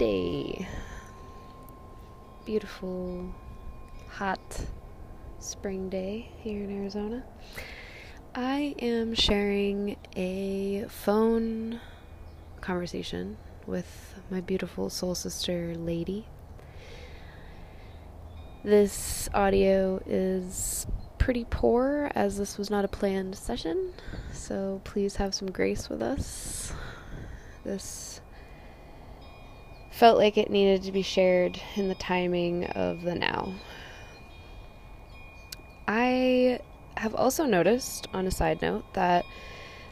Day. Beautiful, hot spring day here in Arizona. I am sharing a phone conversation with my beautiful soul sister, Lady. This audio is pretty poor as this was not a planned session, so please have some grace with us. This felt like it needed to be shared in the timing of the now. I have also noticed, on a side note, that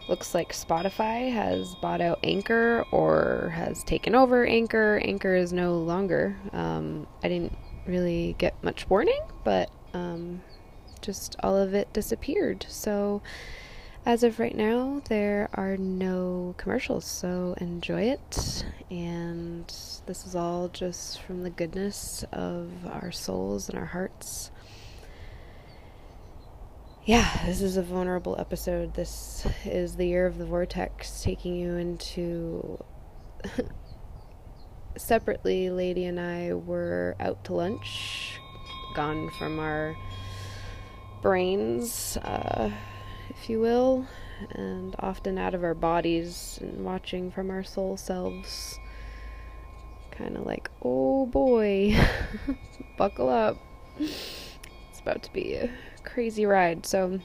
looks like Spotify has bought out Anchor or has taken over Anchor. Anchor is no longer. Um, I didn't really get much warning, but um, just all of it disappeared. So, as of right now, there are no commercials, so enjoy it. And this is all just from the goodness of our souls and our hearts. Yeah, this is a vulnerable episode. This is the year of the vortex, taking you into. Separately, Lady and I were out to lunch, gone from our brains. Uh, if you will, and often out of our bodies and watching from our soul selves. Kind of like, oh boy, buckle up. It's about to be a crazy ride. So,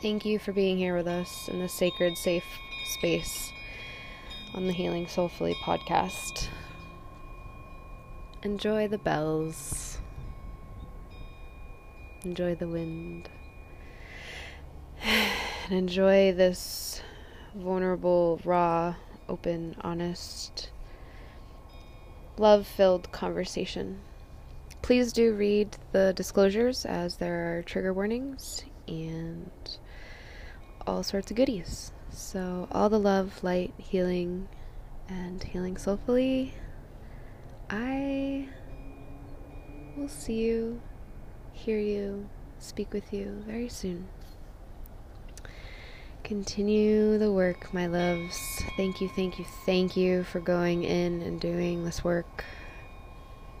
thank you for being here with us in this sacred, safe space on the Healing Soulfully podcast. Enjoy the bells. Enjoy the wind and enjoy this vulnerable, raw, open, honest, love filled conversation. Please do read the disclosures as there are trigger warnings and all sorts of goodies. So, all the love, light, healing, and healing soulfully. I will see you, hear you, speak with you very soon. Continue the work, my loves. Thank you, thank you, thank you for going in and doing this work.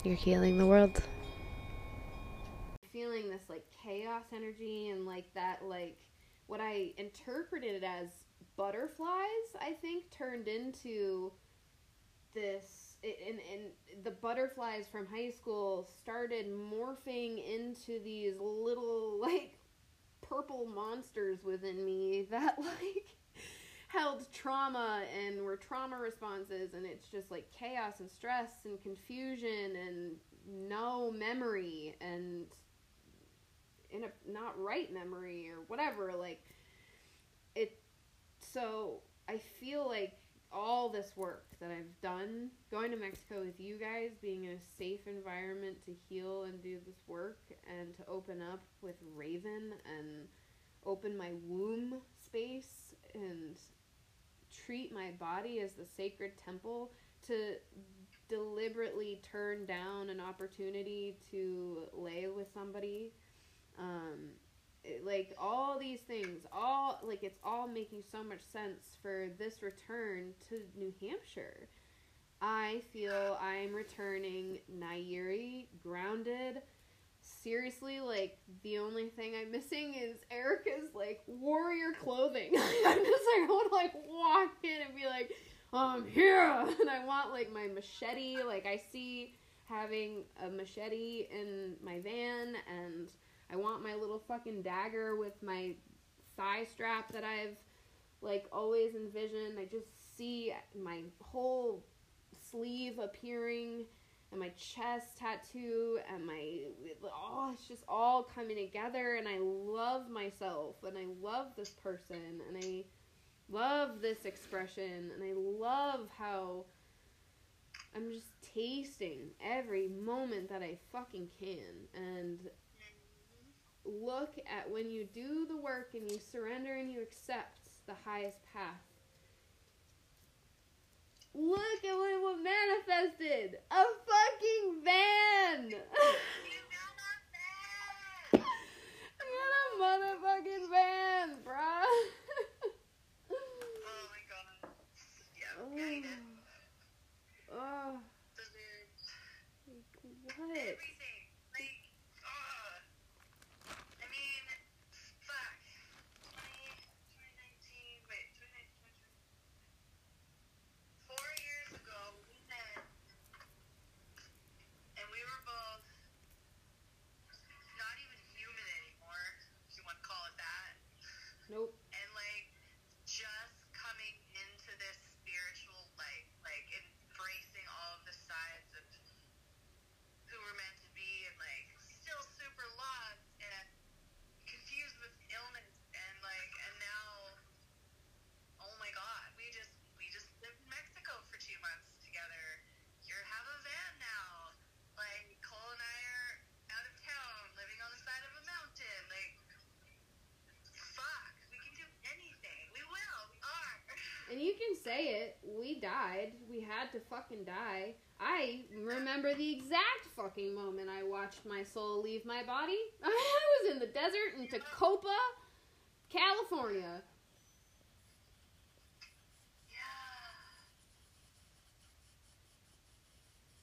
You're healing the world. Feeling this like chaos energy and like that, like what I interpreted it as butterflies, I think turned into this. And, and the butterflies from high school started morphing into these little, like, purple monsters within me that like held trauma and were trauma responses and it's just like chaos and stress and confusion and no memory and in a not right memory or whatever like it so i feel like all this work that I've done, going to Mexico with you guys, being in a safe environment to heal and do this work, and to open up with Raven and open my womb space and treat my body as the sacred temple, to deliberately turn down an opportunity to lay with somebody. Um, like all these things all like it's all making so much sense for this return to New Hampshire. I feel I'm returning Nairi grounded. Seriously, like the only thing I'm missing is Erica's like warrior clothing. I'm just like I want to like walk in and be like, I'm here, and I want like my machete. Like I see having a machete in my van and I want my little fucking dagger with my thigh strap that I've like always envisioned. I just see my whole sleeve appearing and my chest tattoo and my oh it's just all coming together and I love myself and I love this person and I love this expression and I love how I'm just tasting every moment that I fucking can and look at when you do the work and you surrender and you accept the highest path. Look at what, what manifested! A fucking van! I got a motherfucking van, bruh! oh my god. Yeah, oh. oh. What? Okay. died. We had to fucking die. I remember the exact fucking moment I watched my soul leave my body. I was in the desert in Tecopa, California. Yeah.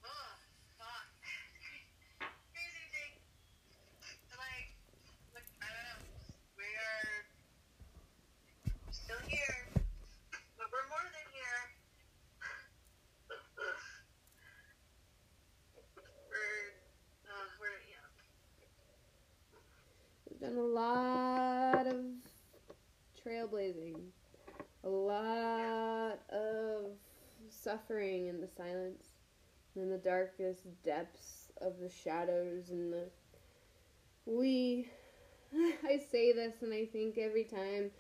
Oh, fuck. Crazy thing. Like, like, I don't know. We are still here, but we're more than here. we're, uh, we're, yeah. We've done a lot of trailblazing, a lot of suffering in the silence, in the darkest depths of the shadows, and the. We. I say this, and I think every time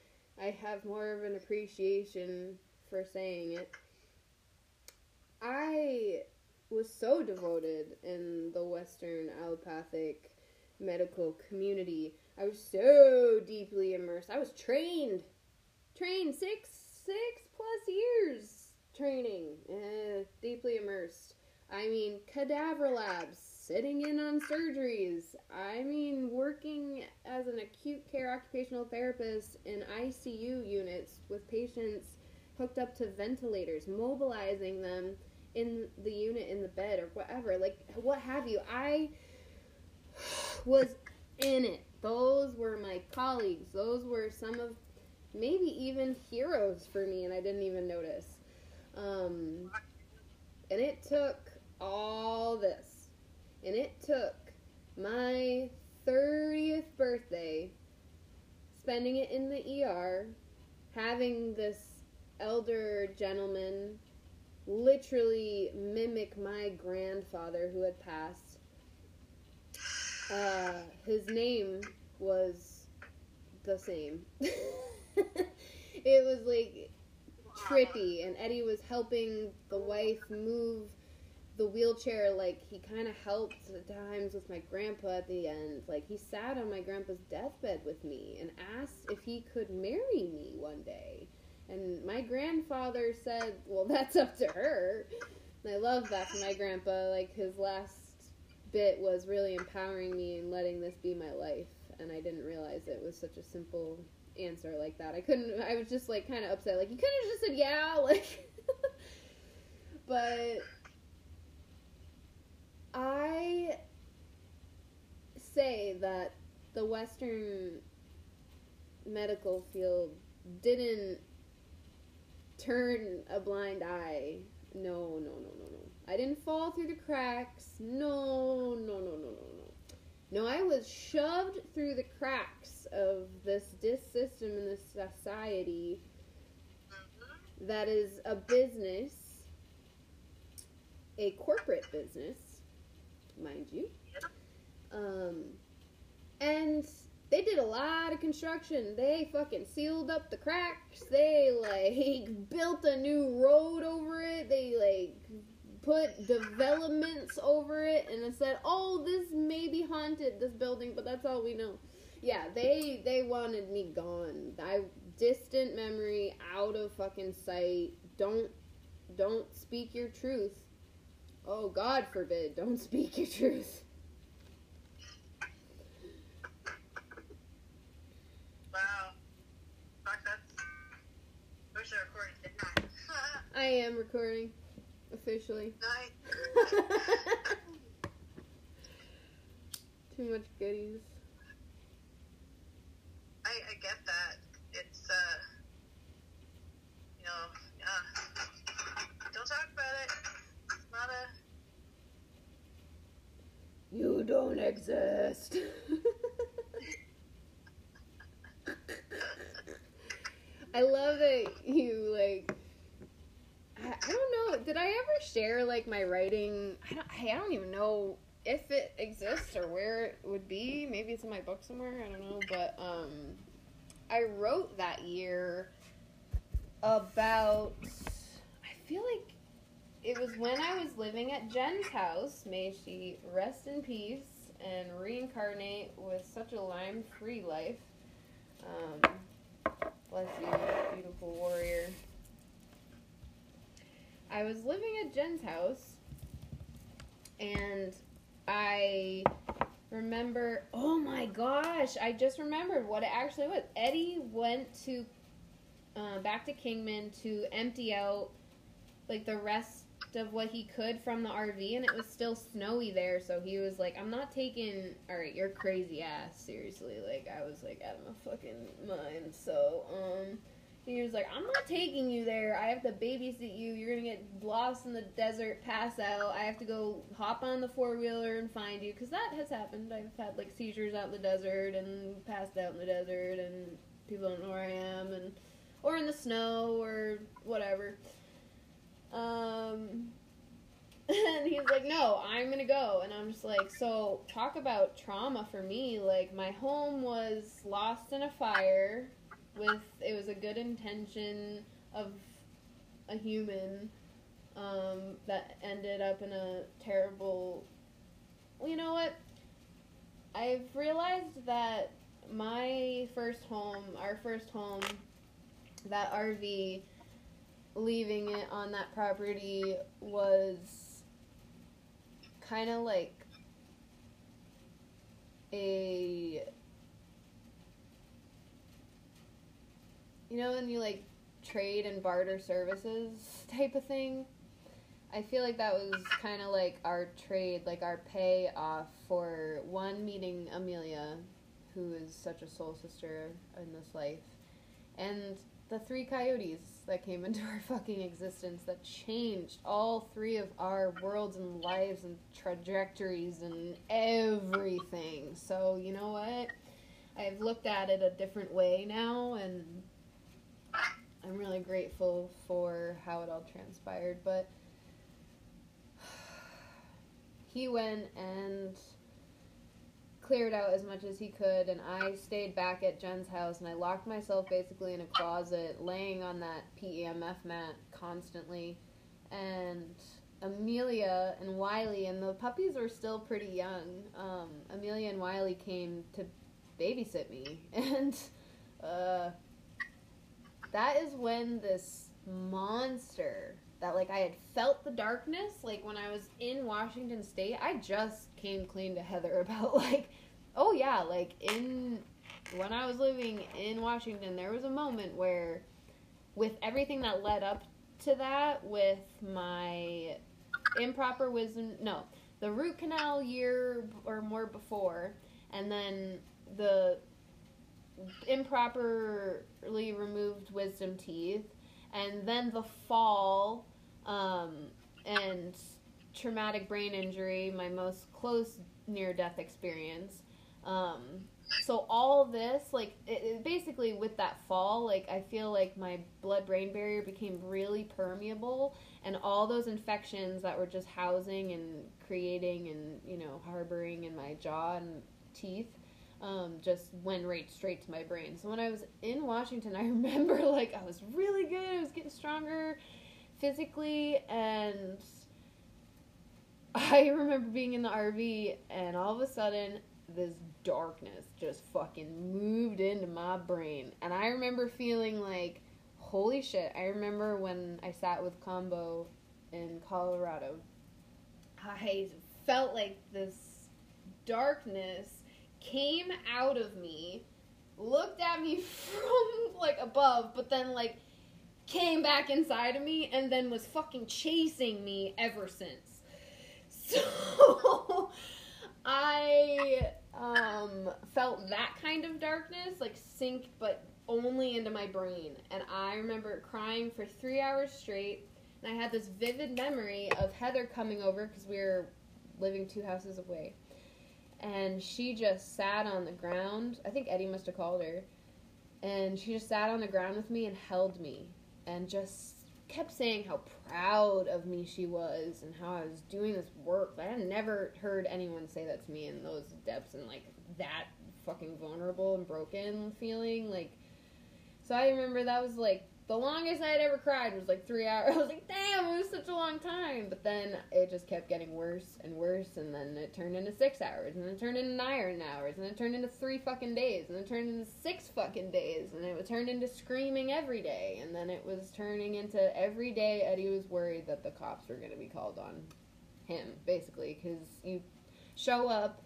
I have more of an appreciation for saying it. I was so devoted in the Western allopathic medical community. I was so deeply immersed. I was trained, trained six six plus years training, uh, deeply immersed. I mean, cadaver labs, sitting in on surgeries. I mean, working as an acute care occupational therapist in ICU units with patients hooked up to ventilators, mobilizing them in the unit in the bed or whatever, like what have you. I was in it. Those were my colleagues. Those were some of maybe even heroes for me, and I didn't even notice. Um, and it took all this, and it took my 30th birthday, spending it in the ER, having this elder gentleman literally mimic my grandfather who had passed. Uh, his name was the same. it was like trippy, and Eddie was helping the wife move the wheelchair. Like he kind of helped at times with my grandpa at the end. Like he sat on my grandpa's deathbed with me and asked if he could marry me one day. And my grandfather said, "Well, that's up to her." And I love that my grandpa. Like his last bit was really empowering me and letting this be my life. And I didn't realize it was such a simple answer like that. I couldn't. I was just like kind of upset. Like you could have just said yeah. Like, but I say that the Western medical field didn't turn a blind eye. No, no, no, no, no. I didn't fall through the cracks. No, no, no, no, no, no. No, I was shoved through the cracks of this dis system in this society Mm-hmm. that is a business, a corporate business, mind you. Um, and they did a lot of construction. They fucking sealed up the cracks. They like built a new road over it. They like put developments over it and it said, "Oh, this may be haunted, this building, but that's all we know." Yeah, they they wanted me gone. I distant memory, out of fucking sight. Don't don't speak your truth. Oh, God forbid, don't speak your truth. Wow. Fuck, that's. Wish I recorded it. Not. I am recording officially. Too much goodies. I, I get that. It's, uh, you know, yeah. Don't talk about it. It's not a. You don't exist. I love that you like. I, I don't know. Did I ever share like my writing? I don't. I don't even know if it exists or where it would be. Maybe it's in my book somewhere. I don't know. But um, I wrote that year about. I feel like it was when I was living at Jen's house. May she rest in peace and reincarnate with such a Lyme free life. Um, bless you, beautiful warrior. I was living at Jen's house, and I remember. Oh my gosh! I just remembered what it actually was. Eddie went to uh, back to Kingman to empty out like the rest of what he could from the RV, and it was still snowy there. So he was like, "I'm not taking. All right, you're crazy ass. Seriously, like I was like out of my fucking mind. So um." He was like, I'm not taking you there. I have to babysit you. You're gonna get lost in the desert, pass out. I have to go hop on the four wheeler and find you because that has happened. I've had like seizures out in the desert and passed out in the desert, and people don't know where I am, and or in the snow or whatever. Um, and he's like, no, I'm gonna go. And I'm just like, so talk about trauma for me. Like, my home was lost in a fire with, it was a good intention of a human um, that ended up in a terrible. Well, you know what? I've realized that my first home, our first home, that RV, leaving it on that property was kind of like a you know when you like trade and barter services type of thing i feel like that was kind of like our trade like our pay off for one meeting amelia who is such a soul sister in this life and the three coyotes that came into our fucking existence that changed all three of our worlds and lives and trajectories and everything. So, you know what? I've looked at it a different way now and I'm really grateful for how it all transpired, but he went and cleared out as much as he could, and I stayed back at Jen's house, and I locked myself basically in a closet, laying on that PEMF mat constantly. And Amelia and Wiley, and the puppies were still pretty young. Um, Amelia and Wiley came to babysit me, and uh, that is when this monster that like I had felt the darkness like when I was in Washington state I just came clean to Heather about like oh yeah like in when I was living in Washington there was a moment where with everything that led up to that with my improper wisdom no the root canal year or more before and then the improperly removed wisdom teeth and then the fall um, and traumatic brain injury, my most close near death experience. Um, so all this, like, it, it basically with that fall, like, I feel like my blood brain barrier became really permeable, and all those infections that were just housing and creating and, you know, harboring in my jaw and teeth. Um, just went right straight to my brain. So when I was in Washington, I remember like I was really good. I was getting stronger physically and I remember being in the RV and all of a sudden this darkness just fucking moved into my brain and I remember feeling like holy shit. I remember when I sat with Combo in Colorado. I felt like this darkness came out of me, looked at me from like above, but then like came back inside of me and then was fucking chasing me ever since. So I um, felt that kind of darkness like sink, but only into my brain. And I remember crying for three hours straight. And I had this vivid memory of Heather coming over because we were living two houses away. And she just sat on the ground. I think Eddie must have called her. And she just sat on the ground with me and held me and just kept saying how proud of me she was and how I was doing this work. I had never heard anyone say that to me in those depths and like that fucking vulnerable and broken feeling. Like, so I remember that was like the longest I had ever cried was like three hours. I was like, damn, it was such a long time. but then it just kept getting worse and worse, and then it turned into six hours, and it turned into nine hours, and it turned into three fucking days, and it turned into six fucking days, and it was turned into screaming every day, and then it was turning into every day Eddie was worried that the cops were going to be called on him, basically, because you show up,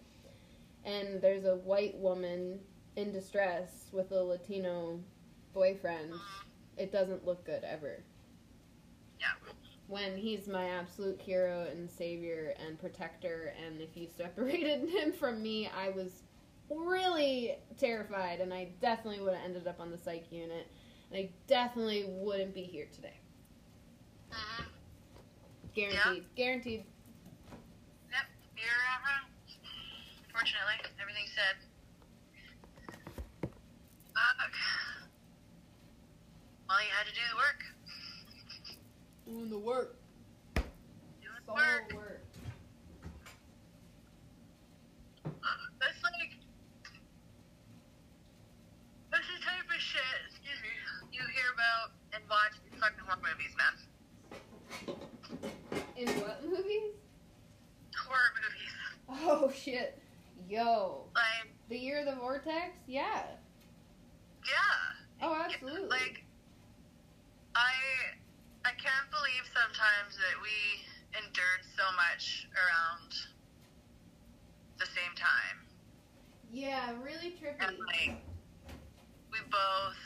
and there's a white woman in distress with a Latino boyfriend. It doesn't look good ever Yeah. when he's my absolute hero and savior and protector and if you separated him from me i was really terrified and i definitely would have ended up on the psych unit and i definitely wouldn't be here today Mhm. guaranteed guaranteed Yep. You're uh, wrong. Unfortunately, everything said. Fuck. Well, you had to do the work. doing the work Do the work. work That's like. That's the type of shit, excuse me, you hear about and watch in fucking horror movies, man. in what movies Horror movies. oh shit yo Like, the year of the vortex yeah yeah. oh absolutely Like, I I can't believe sometimes that we endured so much around the same time. yeah really trippy And like we both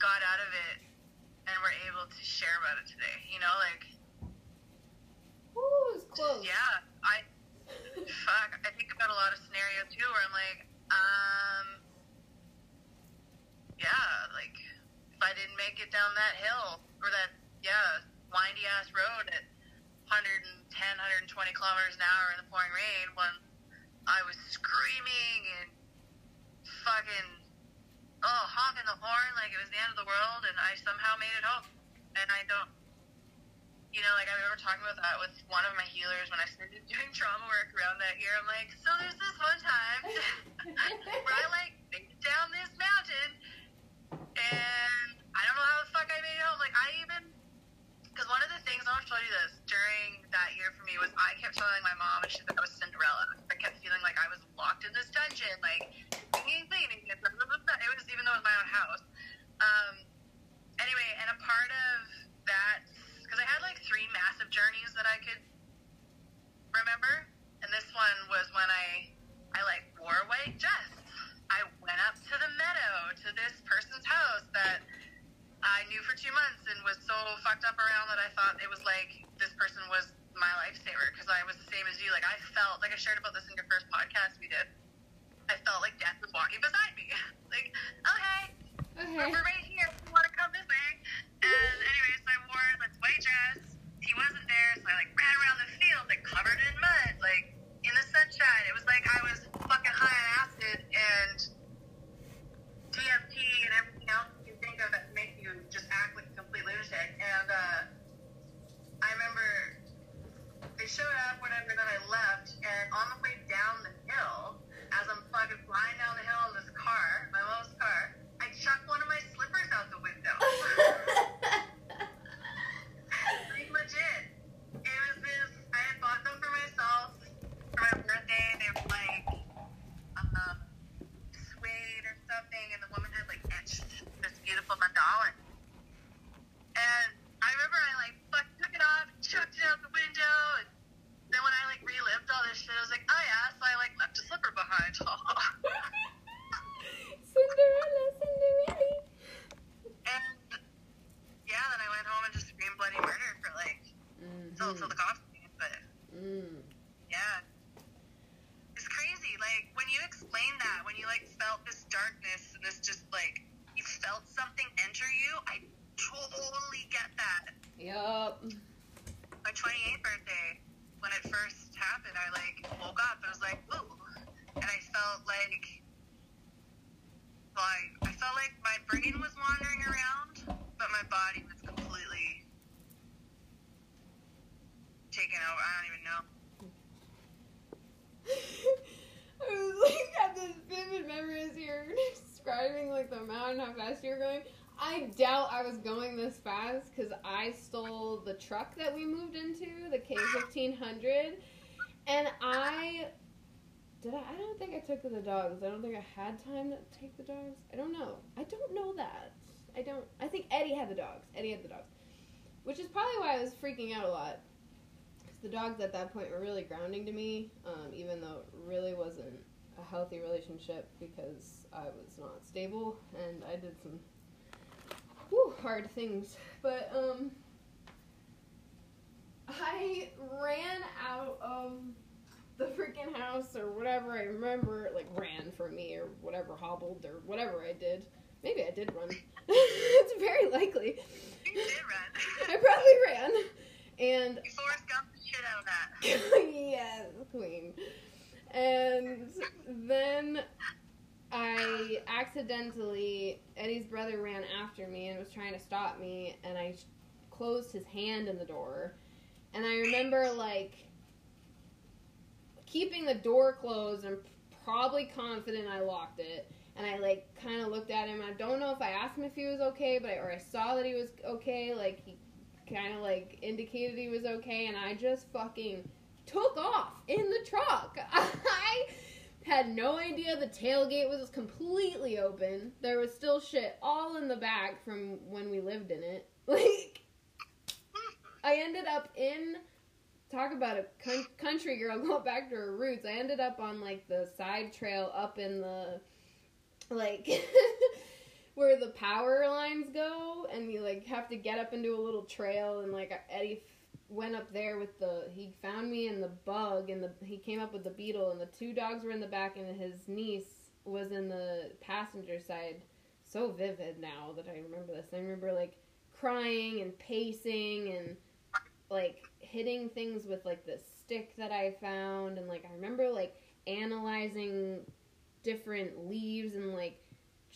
got out of it and were able to share about it today. You know, like Ooh, it was close yeah, I fuck. I think about a lot of scenarios too where I'm like, um yeah, like if I didn't make it down that hill or that yeah, windy ass road at 110, 120 kilometers an hour in the pouring rain when I was screaming and fucking oh honking the horn like it was the end of the world and I somehow made it home. And I don't you know, like I remember talking about that with one of my healers when I started doing trauma work around that year. I'm like, so there's this one time where I like down this mountain and I don't know how the fuck I made it home. Like I even because one of the things I want to tell you this during that year for me was I kept telling my mom and she thought I was Cinderella. I kept feeling like I was locked in this dungeon, like cleaning, cleaning. It was even though it was my own house. Um. Anyway, and a part of totally get that. Yup. my 28th birthday, when it first happened, I like woke up and was like, ooh, and I felt like, like I felt like my brain was wandering around, but my body was completely taken over. I don't even know. I was like, have this vivid memory as you're describing like the mountain, how fast you're going. I doubt I was going this fast because I stole the truck that we moved into, the K fifteen hundred, and I did. I, I don't think I took the dogs. I don't think I had time to take the dogs. I don't know. I don't know that. I don't. I think Eddie had the dogs. Eddie had the dogs, which is probably why I was freaking out a lot. Because the dogs at that point were really grounding to me, um, even though it really wasn't a healthy relationship because I was not stable and I did some whew, hard things. But um, I ran out of the freaking house or whatever. I remember, like ran for me or whatever, hobbled or whatever I did. Maybe I did run. it's very likely. You did run. I probably ran. And You Forrest Gump the shit out of that. yes, queen. And then I accidentally, Eddie's brother ran after me and was trying to stop me, and I closed his hand in the door. And I remember, like, keeping the door closed and probably confident I locked it. And I, like, kind of looked at him. I don't know if I asked him if he was okay, but I, or I saw that he was okay. Like, he kind of, like, indicated he was okay, and I just fucking took off in the truck. I had no idea the tailgate was completely open. There was still shit all in the back from when we lived in it. Like, I ended up in. Talk about a coun- country girl going back to her roots. I ended up on like the side trail up in the like where the power lines go, and you like have to get up into a little trail, and like Eddie went up there with the he found me in the bug and the he came up with the beetle and the two dogs were in the back and his niece was in the passenger side. So vivid now that i remember this. I remember like crying and pacing and like hitting things with like this stick that i found. And like i remember like analyzing different leaves and like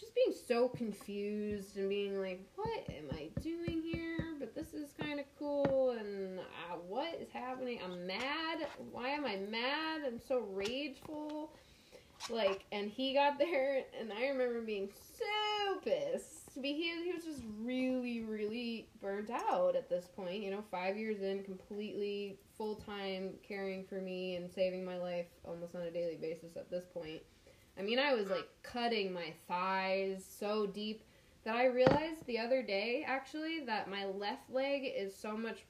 just being so confused and being like, what am I doing here? But this is kind of cool, and uh, what is happening? I'm mad. Why am I mad? I'm so rageful. Like, and he got there, and I remember being so pissed. He, he was just really, really burnt out at this point. You know, five years in, completely full time caring for me and saving my life almost on a daily basis at this point. I mean, I was like cutting my thighs so deep that I realized the other day actually that my left leg is so much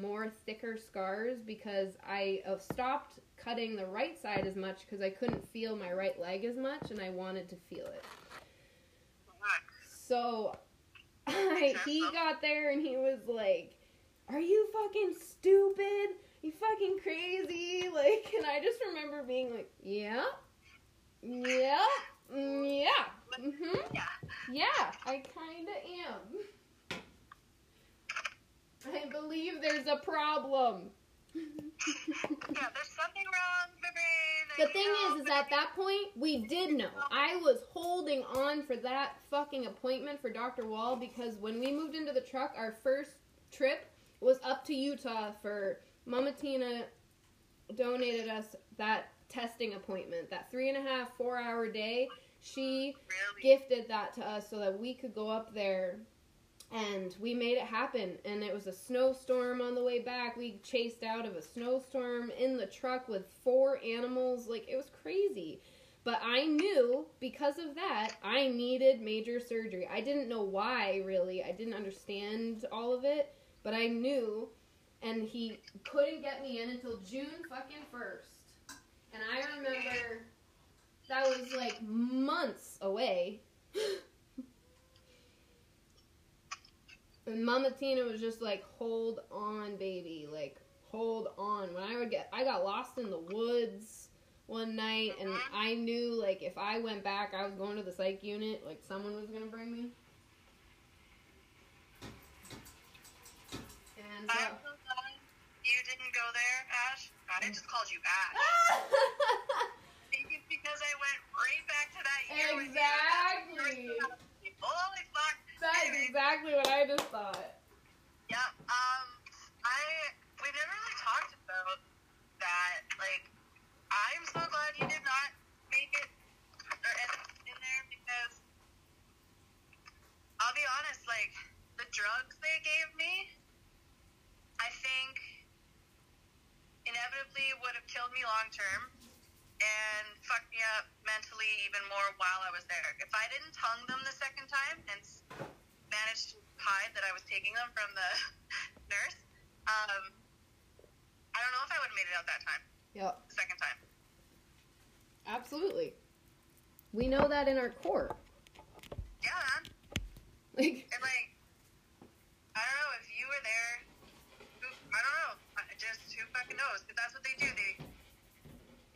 more thicker scars because I uh, stopped cutting the right side as much because I couldn't feel my right leg as much and I wanted to feel it. So I, he got there and he was like, Are you fucking stupid? You fucking crazy? Like, and I just remember being like, Yeah. Yeah. mm-hmm. Yeah. Yeah, I kinda am. I believe there's a problem. Yeah, there's something wrong. The thing is, is at that point, we did know. I was holding on for that fucking appointment for Dr. Wall because when we moved into the truck, our first trip was up to Utah for Mama Tina donated us that testing appointment, that three and a half, four hour day. She Really? gifted that to us so that we could go up there and we made it happen. And it was a snowstorm on the way back. We chased out of a snowstorm in the truck with four animals. Like it was crazy. But i knew because of that i needed major surgery. I didn't know why really. I didn't understand all of it but i knew. And he couldn't get me in until june fucking 1st and i remember that was like months away And Mama Tina was just like, hold on, baby. Like, hold on. When I would get, I got lost in the woods one night, and I knew, like, if I went back, I was going to the psych unit. Like, someone was going to bring me. And so. I'm so glad you didn't go there, Ash. God, I just called you Ash. Because I went right back to that year. Exactly. Holy fuck. That's exactly what I just thought. Yeah, um, I, we never really talked about that. Like, I'm so glad you did not make it or end up in there because I'll be honest, definitely would have killed me long term and fucked me up mentally even more while I was there. If I didn't tongue them the second time and managed to hide that I was taking them from the nurse, um, I don't know if I would have made it out that time, Yeah. the second time. Absolutely. We know that in our core. Yeah. Like, And like, I don't know if you were there. Who, I don't know. Just who fucking knows? But that's what they do. They,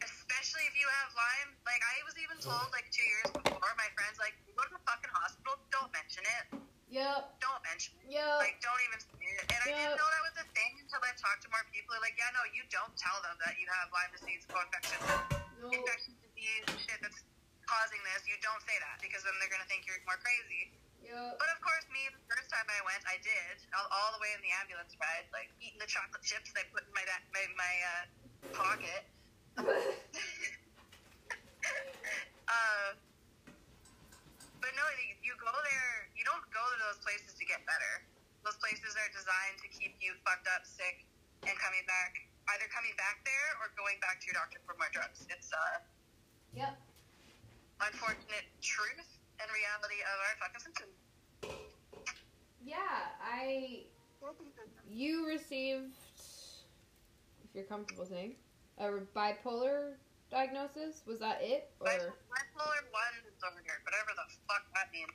especially if you have Lyme. Like I was even told like two years before. My friends like, you go to the fucking hospital. Don't mention it. Yep, Don't mention it. yep. Like don't even say it. And I Yeah. didn't know that was a thing until I talked to more people. Like, yeah, no, you don't tell them that you have Lyme disease, co-infection, No. infectious disease, shit that's causing this. You don't say that because then they're gonna think you're more crazy. Yep. But of course, me, the first time I went, I did all, all the way in the ambulance ride, like eating the chocolate chips they put in my ba- my, my uh, pocket. uh, but no, you- you go there. You don't go to those places to get better. Those places are designed to keep you fucked up, sick, and coming back. Either coming back there or going back to your doctor for more drugs. It's uh, Yep. unfortunate truth and reality of our fucking system. Yeah, I. You received, if you're comfortable saying, a bipolar diagnosis. Was that it, or Bipolar 1 disorder, whatever the fuck that means.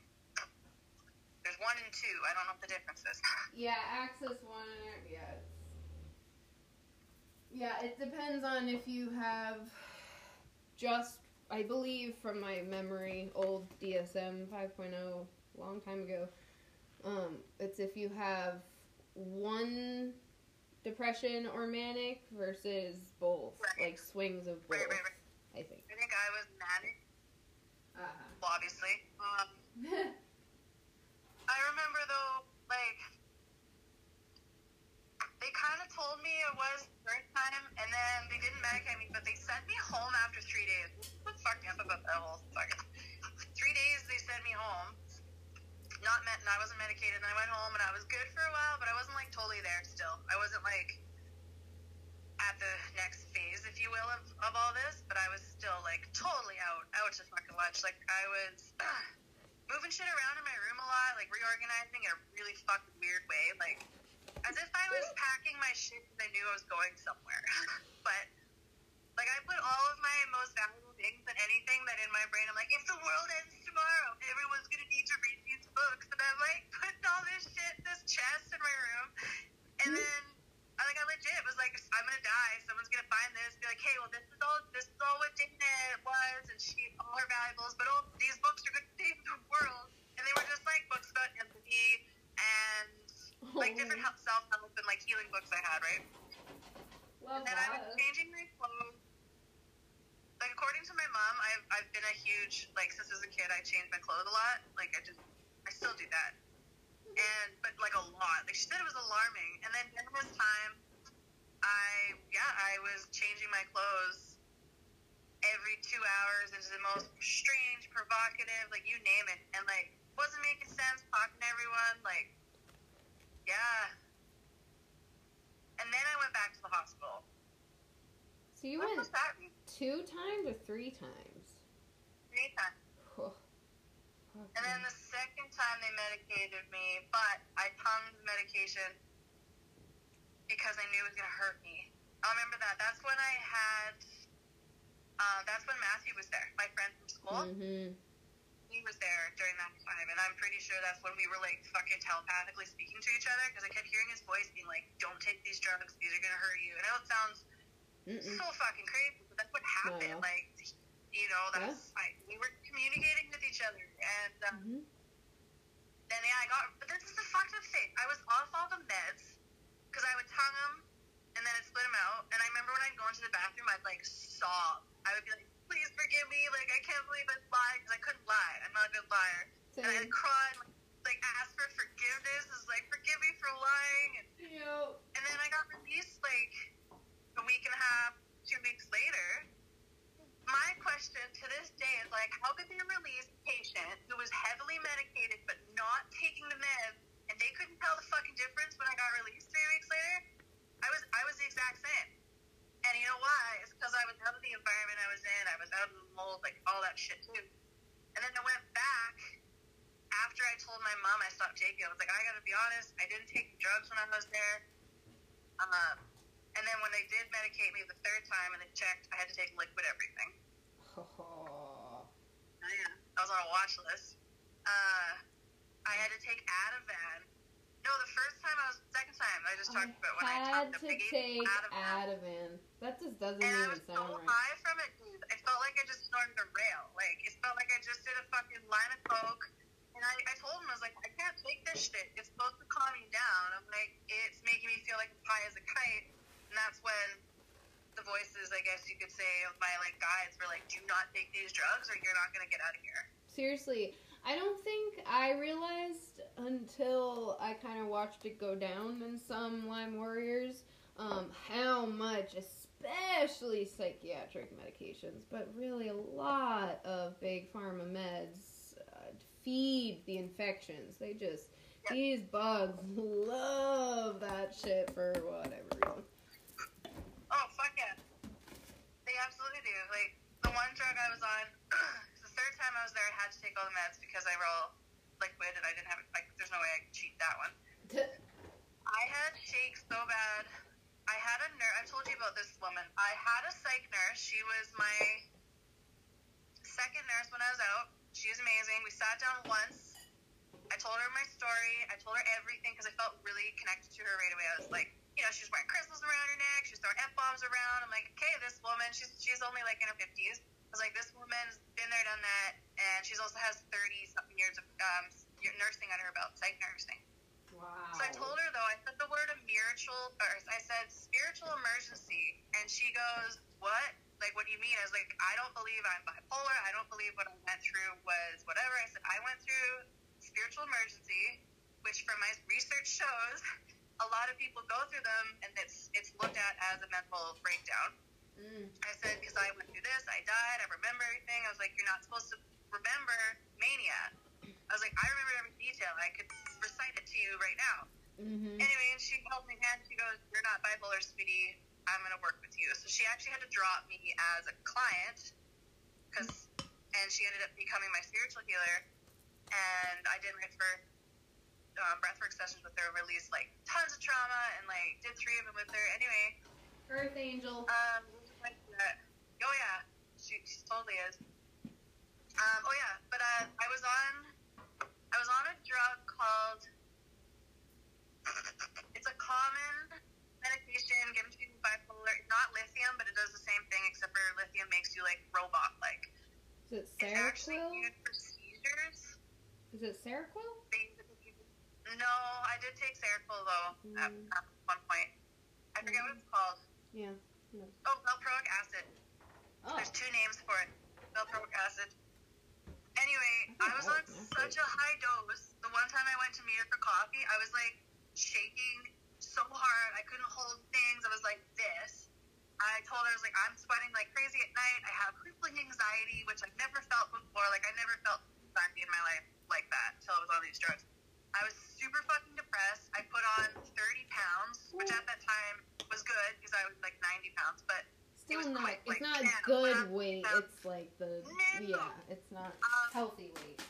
1 and 2. I don't know what the difference is. yeah, access one? Yeah. Yeah, it depends on if you have just, I believe, from my memory, old DSM 5.0, long time ago. Um, it's if you have one depression or manic versus both, Right. like swings of both. Right, right, right. I think. I think I was manic, Uh-huh. obviously. Um, I remember, though, like, they kind of told me it was first time, and then they didn't medicate me, but they sent me home after three days. What fucked me up about that whole fucking... Three days they sent me home. Not met, and I wasn't medicated, and I went home, and I was good for a while, but I wasn't, like, totally there still. I wasn't, like, at the next phase, if you will, of, of all this, but I was still, like, totally out, out to fucking lunch. Like, I was moving shit around in my room a lot, like, reorganizing in a really fucking weird way, like, as if I was packing my shit because I knew I was going somewhere. but, like, I put all of my most valuable things and anything that in my brain, I'm like, if the world ends tomorrow, everyone's gonna need to read these books. And I'm like, putting all this shit, this chest in my room. And then, I like, I legit was like, I'm gonna die. Someone's gonna find this, be like, hey, well, this is all, this is all what Dana was, and she, all her valuables, but oh, these books are gonna save the world. And they were just like books about empathy and like different help, self-help and like healing books I had, right? Love And then I was that. changing my clothes. Like according to my mom, I've I've been a huge like since as a kid I changed my clothes a lot. Like I just I still do that. And but like a lot. Like she said it was alarming. And then during this time I yeah, I was changing my clothes every two the most strange, provocative, like you name it. And like wasn't making sense, talking to everyone, like yeah. And then I went back to the hospital. So you what went was that two times or three times? Three times. Oh. And then the second time they medicated me, but I tongued the medication because I knew it was going to hurt me. I remember that. That's when I had, uh, that's when Matthew was there, my friend from school. Mm-hmm. He was there during that time, and I'm pretty sure that's when we were like fucking telepathically speaking to each other because I kept hearing his voice being like, "Don't take these drugs; these are gonna hurt you." And I know it sounds Mm-mm. so fucking crazy, but that's what happened. No. Like, you know, that's I, we were communicating with each other, and um, Mhm. then yeah, I got. But this is the fucked up thing. I was off all the meds because I would tongue them, and then I'd split them out. And I remember when I'd go into the bathroom, I'd like sob. I would be like, "Please forgive me! Like I can't believe I lied because I couldn't lie. I'm not a good liar." And I'd cry and like ask for forgiveness. Is like, "Forgive me for lying." And, Yo. and then I got released like a week and a half, two weeks later. My question to this day is like, how could they release a patient who was heavily medicated but not taking the meds, and they couldn't tell the fucking difference when I got released three weeks later? I was I was the exact same. You know because I was out of the environment I was in. I was out of the mold, like all that shit too. And then I went back after I told my mom I stopped taking. I was like, I gotta be honest, I didn't take drugs when I was there. Um, and then when they did medicate me the third time and they checked, I had to take liquid everything. Oh. Oh, yeah. I was on a watch list. Uh, I had to take Ativan. No, the first time I was, second time I just talked about when I had talked to take Ativan. That just doesn't And I even was so sound right. high from it, dude. I felt like I just snorted a rail. Like, it felt like I just did a fucking line of coke. And I, I told him, I was like, I can't take this shit. It's supposed to calm me down. I'm like, it's making me feel like high as a kite. And that's when the voices, I guess you could say, of my, like, guides were like, do not take these drugs or you're not going to get out of here. Seriously, I don't think I realized until I kind of watched it go down in some Lyme Warriors um, how much, especially psychiatric medications, but really a lot of big pharma meds uh, feed the infections. They just, these bugs love that shit for whatever reason. Oh, fuck yeah. They absolutely do. Like, the one drug I was on, time I was there, I had to take all the meds because were all liquid and I didn't have, like, there's no way I could cheat that one. I had shakes so bad. I had a nurse, I told you about this woman. I had a psych nurse. She was my second nurse when I was out. She was amazing. We sat down once. I told her my story. I told her everything because I felt really connected to her right away. I was like, you know, she's wearing crystals around her neck. She's throwing F bombs around. I'm like, okay, this woman, she's she's only like in her 50s. I was like, this woman's been there, done that, and she's also has 30 something years of um, nursing under her belt, psych nursing. Wow. So I told her though, I said the word spiritual, or I said spiritual emergency, and she goes, "What? Like, what do you mean?" I was like, "I don't believe I'm bipolar. I don't believe what I went through was whatever." I said, "I went through spiritual emergency, which from my research shows, a lot of people go through them, and it's it's looked at as a mental breakdown." Mm. I said, because I went through this, I died, I remember everything. I was like, you're not supposed to remember mania. I was like, I remember every detail. I could recite it to you right now. Mm-hmm. Anyway, and she held my hand. She goes, you're not bipolar, sweetie. I'm going to work with you. So she actually had to drop me as a client, cause, and she ended up becoming my spiritual healer. And I did my first um, breathwork sessions with her, released like tons of trauma, and like did three of them with her. Anyway, Earth Angel. um, that. Oh yeah, she, she totally is. Um, oh yeah, but uh, I was on, I was on a drug called. It's a common medication given to people with bipolar. It's not lithium, but it does the same thing, except for lithium makes you like robot-like. Is it It's actually Seroquel? used for seizures. Is it Seroquel? No, I did take Seroquel though Mm. at one point. I forget what it's called. Yeah. Oh, valproic acid. Oh. There's two names for it. Valproic acid. Anyway, I I was on such a high dose. The one time I went to meet her for coffee, I was like shaking so hard. I couldn't hold things. I was like this. I told her, I was like, I'm sweating like crazy at night. I have crippling anxiety, which I've never felt before. Like, I never felt anxiety in my life like that until I was on these drugs. I was super fucking depressed. I put on 30 pounds, which at that time was good because I was like 90 pounds, but Still was not. quite, It's like, not good weight. um, It's like the no. yeah. It's not um, healthy weight.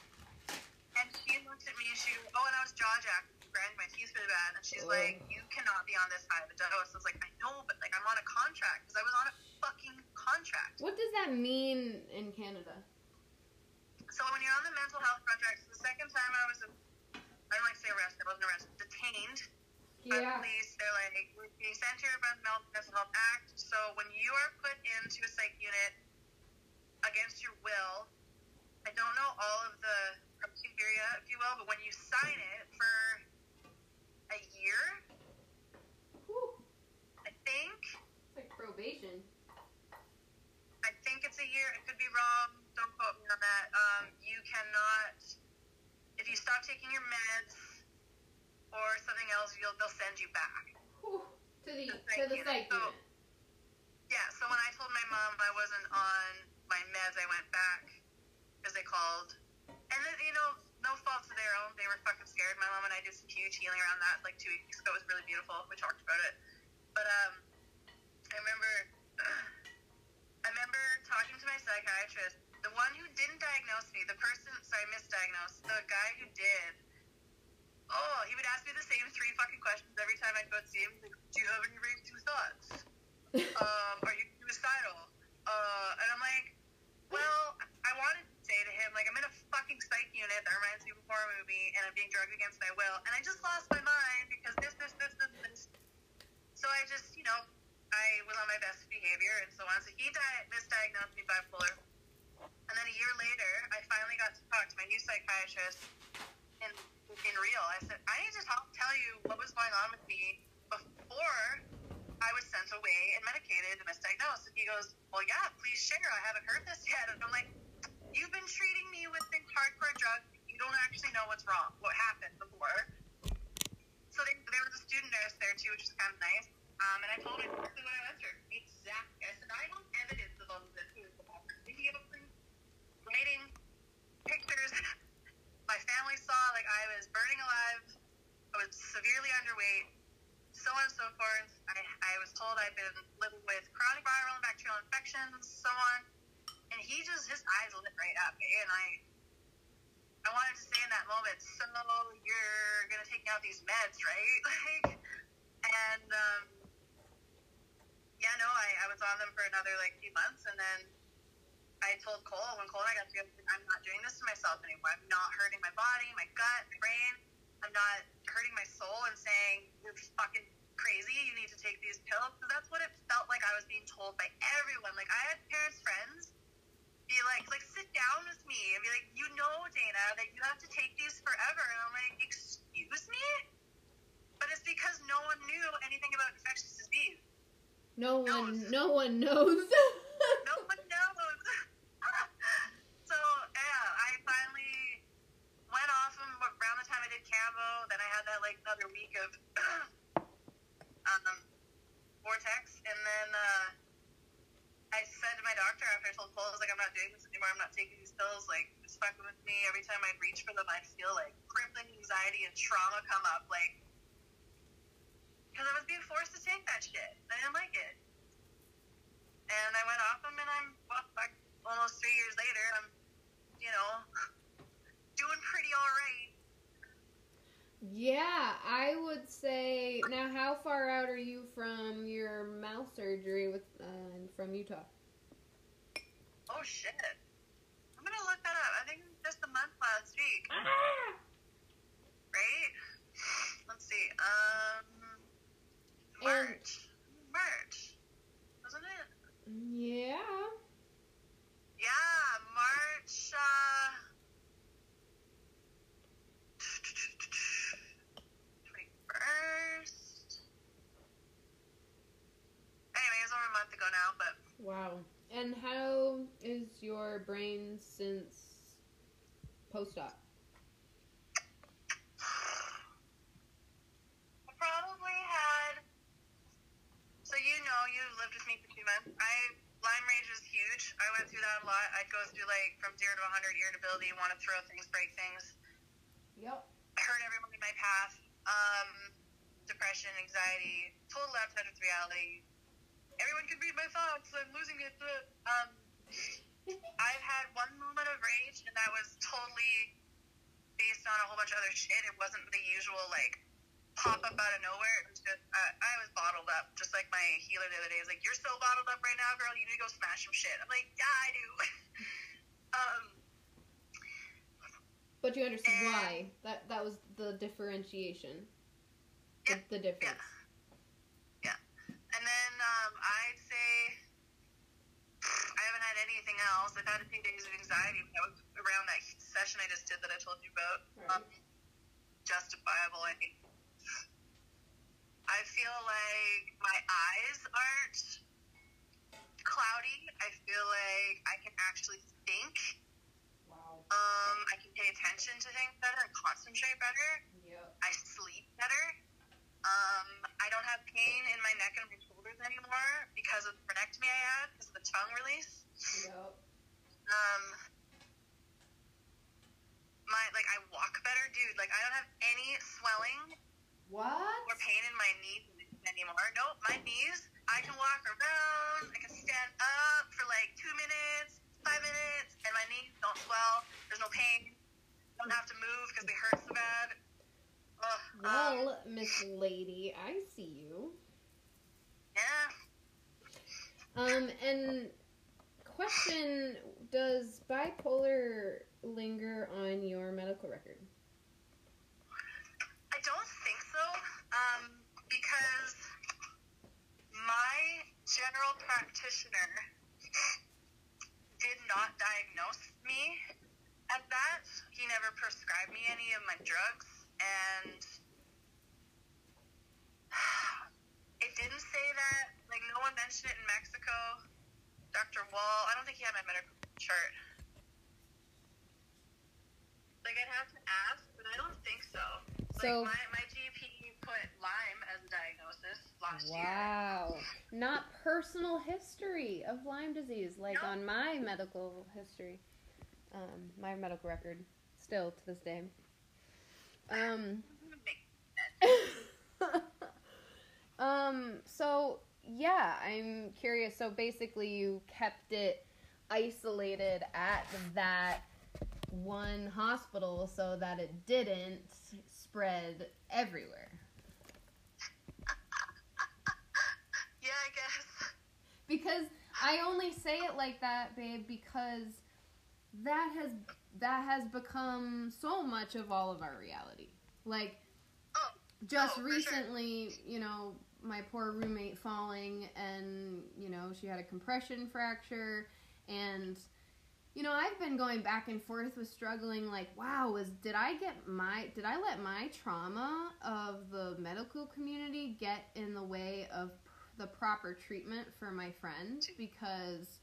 And she looked at me and she, oh, and I was jaw jacked, grinding my teeth really bad. And she's Ugh. like, you cannot be on this high of a dose. I was like, I know, but like I'm on a contract because I was on a fucking contract. What does that mean in Canada? So when you're on the mental health contract, so the second time I was, I don't like to say arrested, I wasn't arrested, detained by the police. They're like, you're being sent here by the Mental Health Act. So when you are put into a psych unit against your will, I don't know all of the criteria, if you will, but when you sign it for a year, Whew. I think, It's like probation. I think it's a year. It could be wrong. Don't quote me on that. Um, you cannot, you stop taking your meds or something else, you'll they'll send you back. Whew. To the The to psych the unit. psych So- unit. Yeah, so when I told my mom I wasn't on my meds, I went back because they called. And then, you know, no fault of their own. They were fucking scared. My mom and I did some huge healing around that like two weeks ago. It was really beautiful. We talked about it. But um, I remember misdiagnosed. The guy who did, oh, he would ask me the same three fucking questions every time I'd go see him. Like, do you have any racing thoughts? um, are you suicidal? Uh, and I'm like, well, I wanted to say to him, like, I'm in a fucking psych unit that reminds me of a horror movie, and I'm being drugged against my will, and I just lost my mind because this, this, this, this, this. So I just, you know, I was on my best behavior and so on. So he di- misdiagnosed me bipolar. And then a year later, I finally got to talk to my new psychiatrist in, in real. I said, I need to talk, tell you what was going on with me before I was sent away and medicated and misdiagnosed. And he goes, Well, yeah, please share. I haven't heard this yet. And I'm like, You've been treating me with these hardcore drugs. You don't actually know what's wrong, what happened before. So they, there was a student nurse there too, which was kind of nice. Um, and I told her exactly what I went through. Exactly. I said, I have evidence of all this. Video pictures. My family saw, like, I was burning alive. I was severely underweight. So on and so forth. I, I was told I've been living with chronic viral and bacterial infections, so on. And he just, his eyes lit right up. And I, I wanted to say in that moment, so you're to take out these meds, right? Like, and, um, yeah, no, I, I was on them for another like few months, and then I told Cole when Cole and I got together, I'm not doing this to myself anymore. I'm not hurting my body, my gut, my brain. I'm not hurting my soul and saying you're fucking crazy. You need to take these pills. So that's what it felt like I was being told by everyone. Like I had parents, friends be like, like sit down with me and be like, you know, Dana, that you have to take these forever. And I'm like, excuse me? But it's because no one knew anything about infectious disease. No No. one, no one knows. no one knows. so yeah, I finally went off them around time Then I had that like another week of um, Vortex, and then uh, I said to my doctor after I told Cole, I was like, I'm not doing this anymore. I'm not taking these pills. Like it's fucking with me. Every time I reach for them, I feel like crippling anxiety and trauma come up. Like because I was being forced to take that shit. I didn't like it. And I went off them, and I'm well, like, almost three years later. I'm, you know, doing pretty all right. Yeah, I would say. Now, how far out are you from your mouth surgery with uh, from Utah? Oh shit! I'm gonna look that up. I think just a month last week, right? Let's see. Um, And- March. March, wasn't it? Yeah. Yeah, March. Uh, 21st. Anyway, it was over a month ago now, but Wow. And how is your brain since post-op? I probably had. So you know, you lived with me for two months. I Lyme rage is huge. I went through that a lot. I'd go through like from zero to 100 irritability, want to throw things, break things. Yep. hurt everyone in my path. Um, depression, anxiety, total outside of reality. Everyone can read my thoughts. I'm losing it. Um, I've had one moment of rage, and that was totally based on a whole bunch of other shit. It wasn't the usual like pop up out of nowhere. It was just uh, I was bottled up, just like my healer the other day. He's like, "You're so bottled up right now, girl. You need to go smash some shit." I'm like, "Yeah, I do." um. But you understand And- why. That that was the differentiation. The, the difference. Yeah. And then um, I'd say I haven't had anything else. I've had a few days of anxiety. That was around that session I just did that I told you about. Um, justifiable, I think. I feel like my eyes aren't cloudy. I feel like I can actually think. Wow. Um, I can pay attention to things better and concentrate better. Yep. I sleep better. Um, I don't have pain in my neck and my shoulders anymore because of the frenectomy I had, because of the tongue release. Yep. Um, my like I walk better, dude. Like I don't have any swelling What? or pain in my knees anymore. Nope, my knees. I can walk around. I can stand up for like two minutes, five minutes, and my knees don't swell. There's no pain. I don't Miss Lady. I see you. Yeah. Um, and question: Does bipolar linger on your medical record? I don't think so, um, because my general practitioner did not diagnose me as that. He never prescribed me any of my drugs, and it didn't say that. Like, no one mentioned it in Mexico. Dr. Wall, I don't think he had my medical chart. Like, I'd have to ask, but I don't think so. So- like, my, my GP put Lyme as a diagnosis last year. Wow. Not personal history of Lyme disease, like No. on my medical history, um, my medical record, still to this day. Um, um, so yeah, I'm curious. So basically, you kept it isolated at that one hospital so that it didn't spread everywhere. Yeah, I guess. because I only say it like that, babe, because that has that has become so much of all of our reality. Like Oh, just Oh, for sure. recently, you know, my poor roommate falling and, you know, she had a compression fracture. And you know, I've been going back and forth with struggling like, wow, was did I get my did I let my trauma of the medical community get in the way of pr- the proper treatment for my friend? Because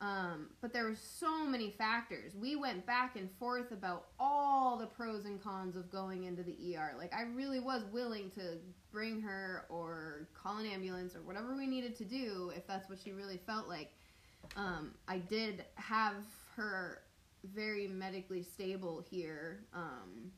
um, but there were so many factors. We went back and forth about all the pros and cons of going into the ER. Like I really was willing to bring her or call an ambulance or whatever we needed to do if that's what she really felt like. Um, I did have her very medically stable here. Um,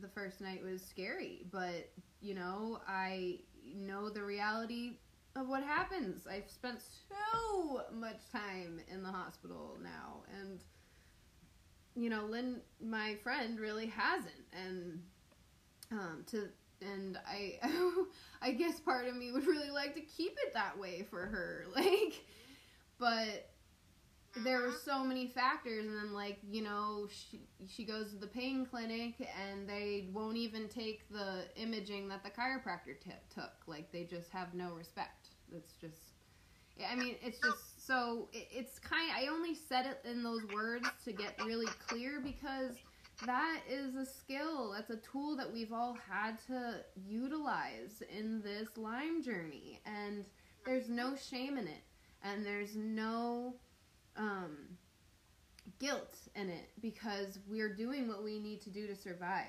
the first night was scary, but you know, I know the reality of what happens. I've spent so much time in the hospital now, and you know, Lynn, my friend, really hasn't, and um, to and I, I guess part of me would really like to keep it that way for her, like, but there were so many factors and then like you know she she goes to the pain clinic and they won't even take the imaging that the chiropractor t- took. Like they just have no respect it's just i mean it's just so it, it's kind i only said it in those words to get really clear because that is a skill. That's a tool that we've all had to utilize in this lyme journey. And there's no shame in it. And there's no um, guilt in it because we're doing what we need to do to survive.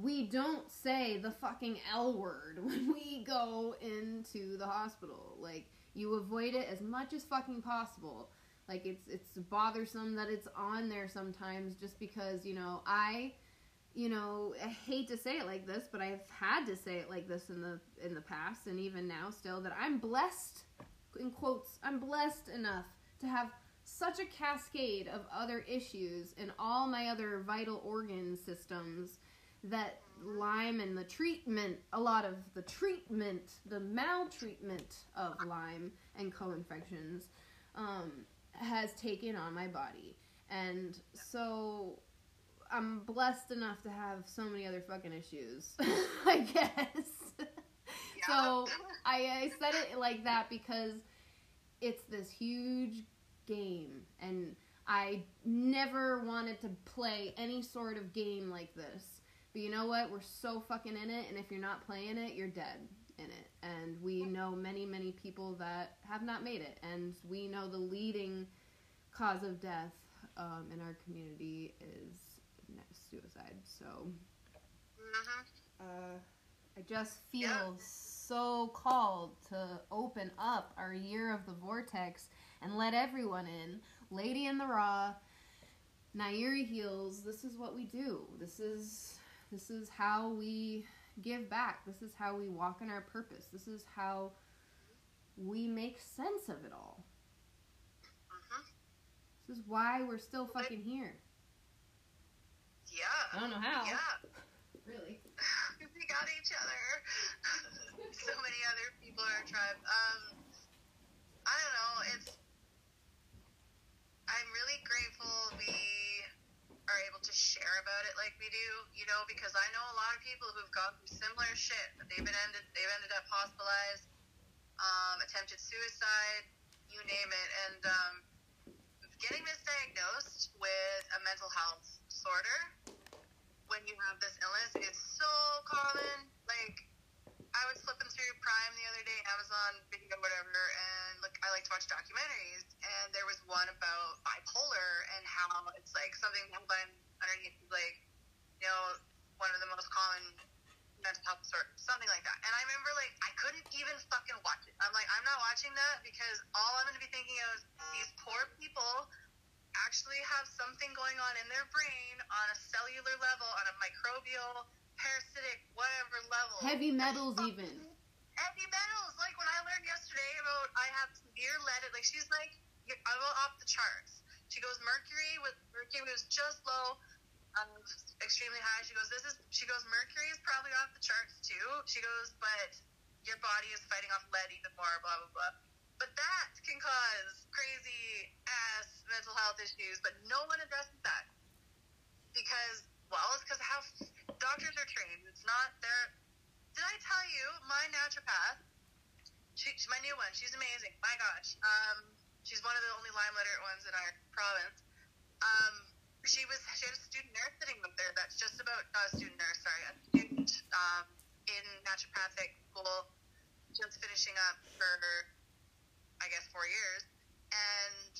We don't say the fucking L word when we go into the hospital. Like you avoid it as much as fucking possible. Like it's it's bothersome that it's on there sometimes just because, you know, I you know, I hate to say it like this, but I've had to say it like this in the in the past and even now still that I'm blessed in quotes, I'm blessed enough to have such a cascade of other issues in all my other vital organ systems that Lyme and the treatment, a lot of the treatment, the maltreatment of Lyme and co-infections, um, has taken on my body, and so I'm blessed enough to have so many other fucking issues, I guess. So I, I said it like that because it's this huge game, and I never wanted to play any sort of game like this. But you know what? We're so fucking in it, and if you're not playing it, you're dead in it. And we know many, many people that have not made it, and we know the leading cause of death um, in our community is suicide. So uh, I just feel Yeah. so called to open up our year of the vortex and let everyone in. Lady in the Raw, Nairi Heals. This is what we do. This is this is how we give back. This is how we walk in our purpose. This is how we make sense of it all. hmm This is why we're still fucking here. Yeah. I don't know how. Yeah. Really. we got each other. so many other people in our tribe. Um, I don't know. It's. I'm really grateful we are able to share about it like we do, you know, because I know a lot of people who've gone through similar shit, but they've been ended, they've ended up hospitalized, um, attempted suicide, you name it, and um, getting misdiagnosed with a mental health disorder when you have this illness is so common. Like, I was flipping through Prime the other day, Amazon video, whatever, and look, I like to watch documentaries, and there was one about bipolar and how it's like something underneath, like, you know, one of the most common mental health disorders, something like that. And I remember, like, I couldn't even fucking watch it. I'm like, I'm not watching that because all I'm going to be thinking of is these poor people actually have something going on in their brain on a cellular level, on a microbial, parasitic, whatever level. Heavy metals, even. Heavy metals. Like when I learned yesterday about I have severe lead. Like she's like, I'm off the charts. She goes, mercury was mercury was just low, um, extremely high. She goes, this is. She goes, mercury is probably off the charts too. She goes, but your body is fighting off lead even more. Blah blah blah. But that can cause crazy ass mental health issues, but no one addresses that because well, it's because how doctors are trained. It's not their. Did I tell you my naturopath? She, she's my new one. She's amazing. My gosh. Um, she's one of the only Lyme literate ones in our province. Um, she was she had a student nurse sitting with her. That's just about not a student nurse. Sorry, a student um, in naturopathic school, just finishing up for I guess four years, and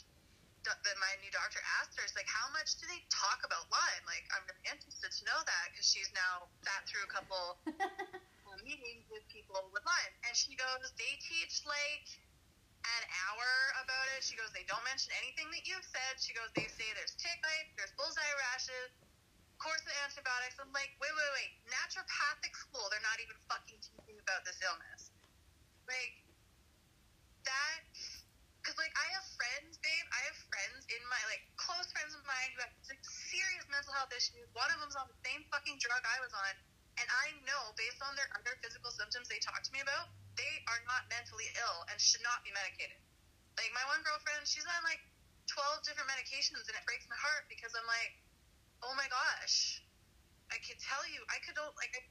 that my new doctor asked her, "Is like, how much do they talk about Lyme? Like, I'm really interested to know that because she's now sat through a couple uh, meetings with people with Lyme, and she goes, they teach like an hour about it. She goes, they don't mention anything that you've said. She goes, they say there's tick bites, there's bullseye rashes, course of antibiotics. I'm like, wait, wait, wait, naturopathic school, they're not even fucking teaching about this illness. Like, that because like I have friends, babe. I have friends in my like close friends of mine who have like, serious mental health issues. One of them's on the same fucking drug I was on, and I know based on their other physical symptoms they talk to me about, they are not mentally ill and should not be medicated. Like my one girlfriend, she's on like twelve different medications, and it breaks my heart because I'm like, oh my gosh, I could tell you, I could do like. I,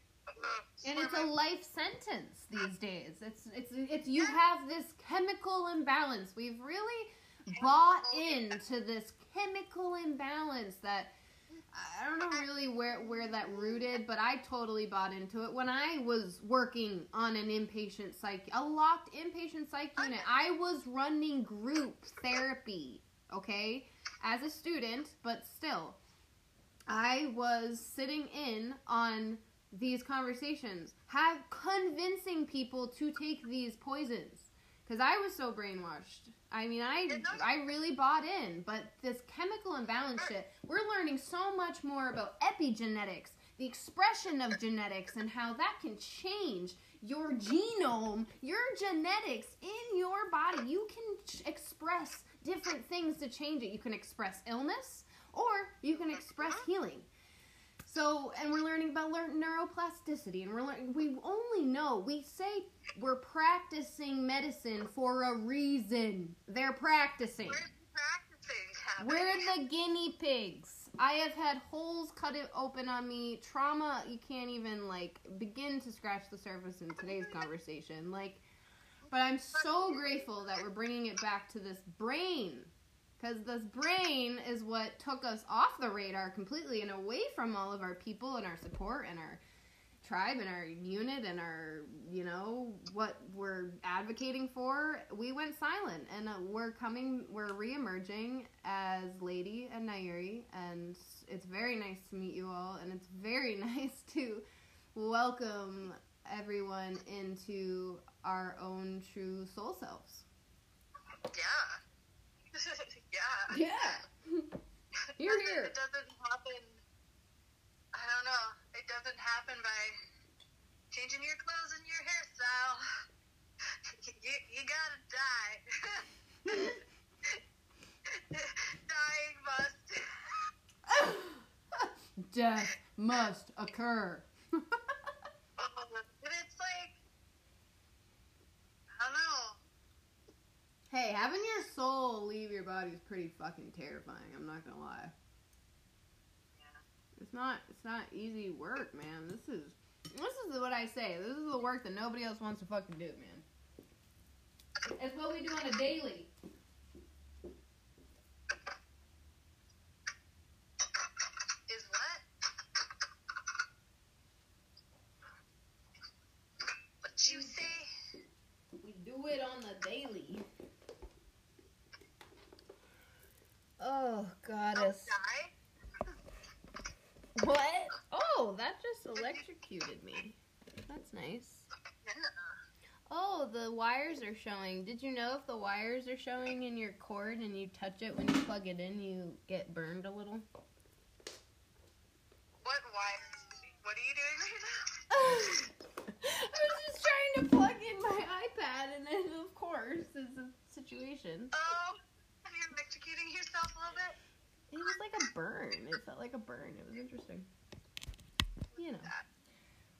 and it's a life sentence these days. It's it's it's you have this chemical imbalance. We've really bought into this chemical imbalance that I don't know really where where that rooted, but I totally bought into it when I was working on an inpatient psych, a locked inpatient psych oh, unit. I was running group therapy, okay, as a student, but still, I was sitting in on these conversations, have convincing people to take these poisons. Because I was so brainwashed. I mean, I I really bought in, but this chemical imbalance shit, we're learning so much more about epigenetics, the expression of genetics, and how that can change your genome, your genetics in your body. You can express different things to change it. You can express illness, or you can express uh-huh. healing. So, and we're learning about learn neuroplasticity, and we're learning. We only know. We say we're practicing medicine for a reason. They're practicing. We're practicing. We're the guinea pigs. I have had holes cut it open on me. Trauma. You can't even like begin to scratch the surface in today's conversation. Like, but I'm so grateful that we're bringing it back to this brain because this brain is what took us off the radar completely and away from all of our people and our support and our tribe and our unit and our you know what we're advocating for. We went silent and uh, we're coming we're reemerging as lady and nairi and it's very nice to meet you all and it's very nice to welcome everyone into our own true soul selves. Yeah yeah. Yeah. You're here. It doesn't happen. I don't know. It doesn't happen by changing your clothes and your hairstyle. You, you gotta die. Dying must. Death must occur. Hey, having your soul leave your body is pretty fucking terrifying. I'm not gonna lie. It's not. It's not easy work, man. This is. This is what I say. This is the work that nobody else wants to fucking do, man. It's what we do on a daily. Is what? What you say? We do it on the daily. Oh, goddess. What? Oh, that just electrocuted me. That's nice. Oh, the wires are showing. Did you know if the wires are showing in your cord and you touch it when you plug it in, you get burned a little? What wires? What are you doing right now? I was just trying to plug in my iPad, and then, of course, is a situation. Oh, you're electrocuting yourself a little bit? It was like a burn. It felt like a burn. It was interesting. You know.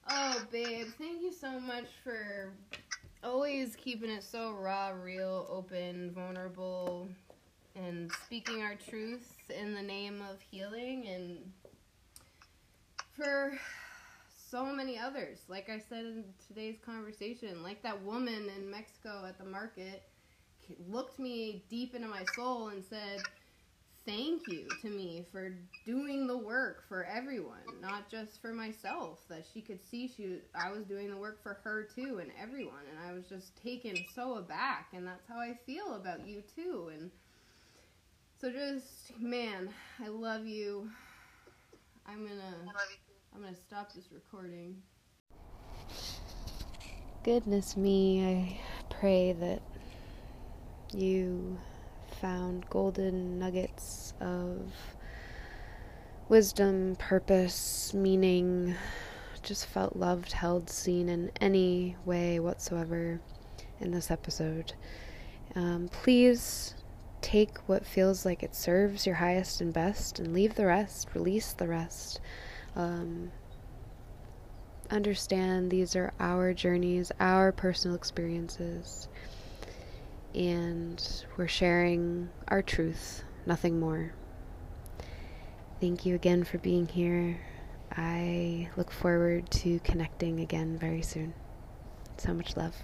Oh, babe, thank you so much for always keeping it so raw, real, open, vulnerable, and speaking our truth in the name of healing and for so many others. Like I said in today's conversation, like that woman in Mexico at the market looked me deep into my soul and said, thank you to me for doing the work for everyone, not just for myself. That she could see she I was doing the work for her too and everyone, and I was just taken so aback, and that's how I feel about you too. And so just man, I love you. I'm gonna. I'm gonna stop this recording. Goodness me, I pray that you found golden nuggets of wisdom, purpose, meaning, just felt loved, held, seen in any way whatsoever in this episode. Um, please take what feels like it serves your highest and best and leave the rest, release the rest. Um, understand these are our journeys, our personal experiences, and we're sharing our truth, nothing more. Thank you again for being here. I look forward to connecting again very soon. So much love.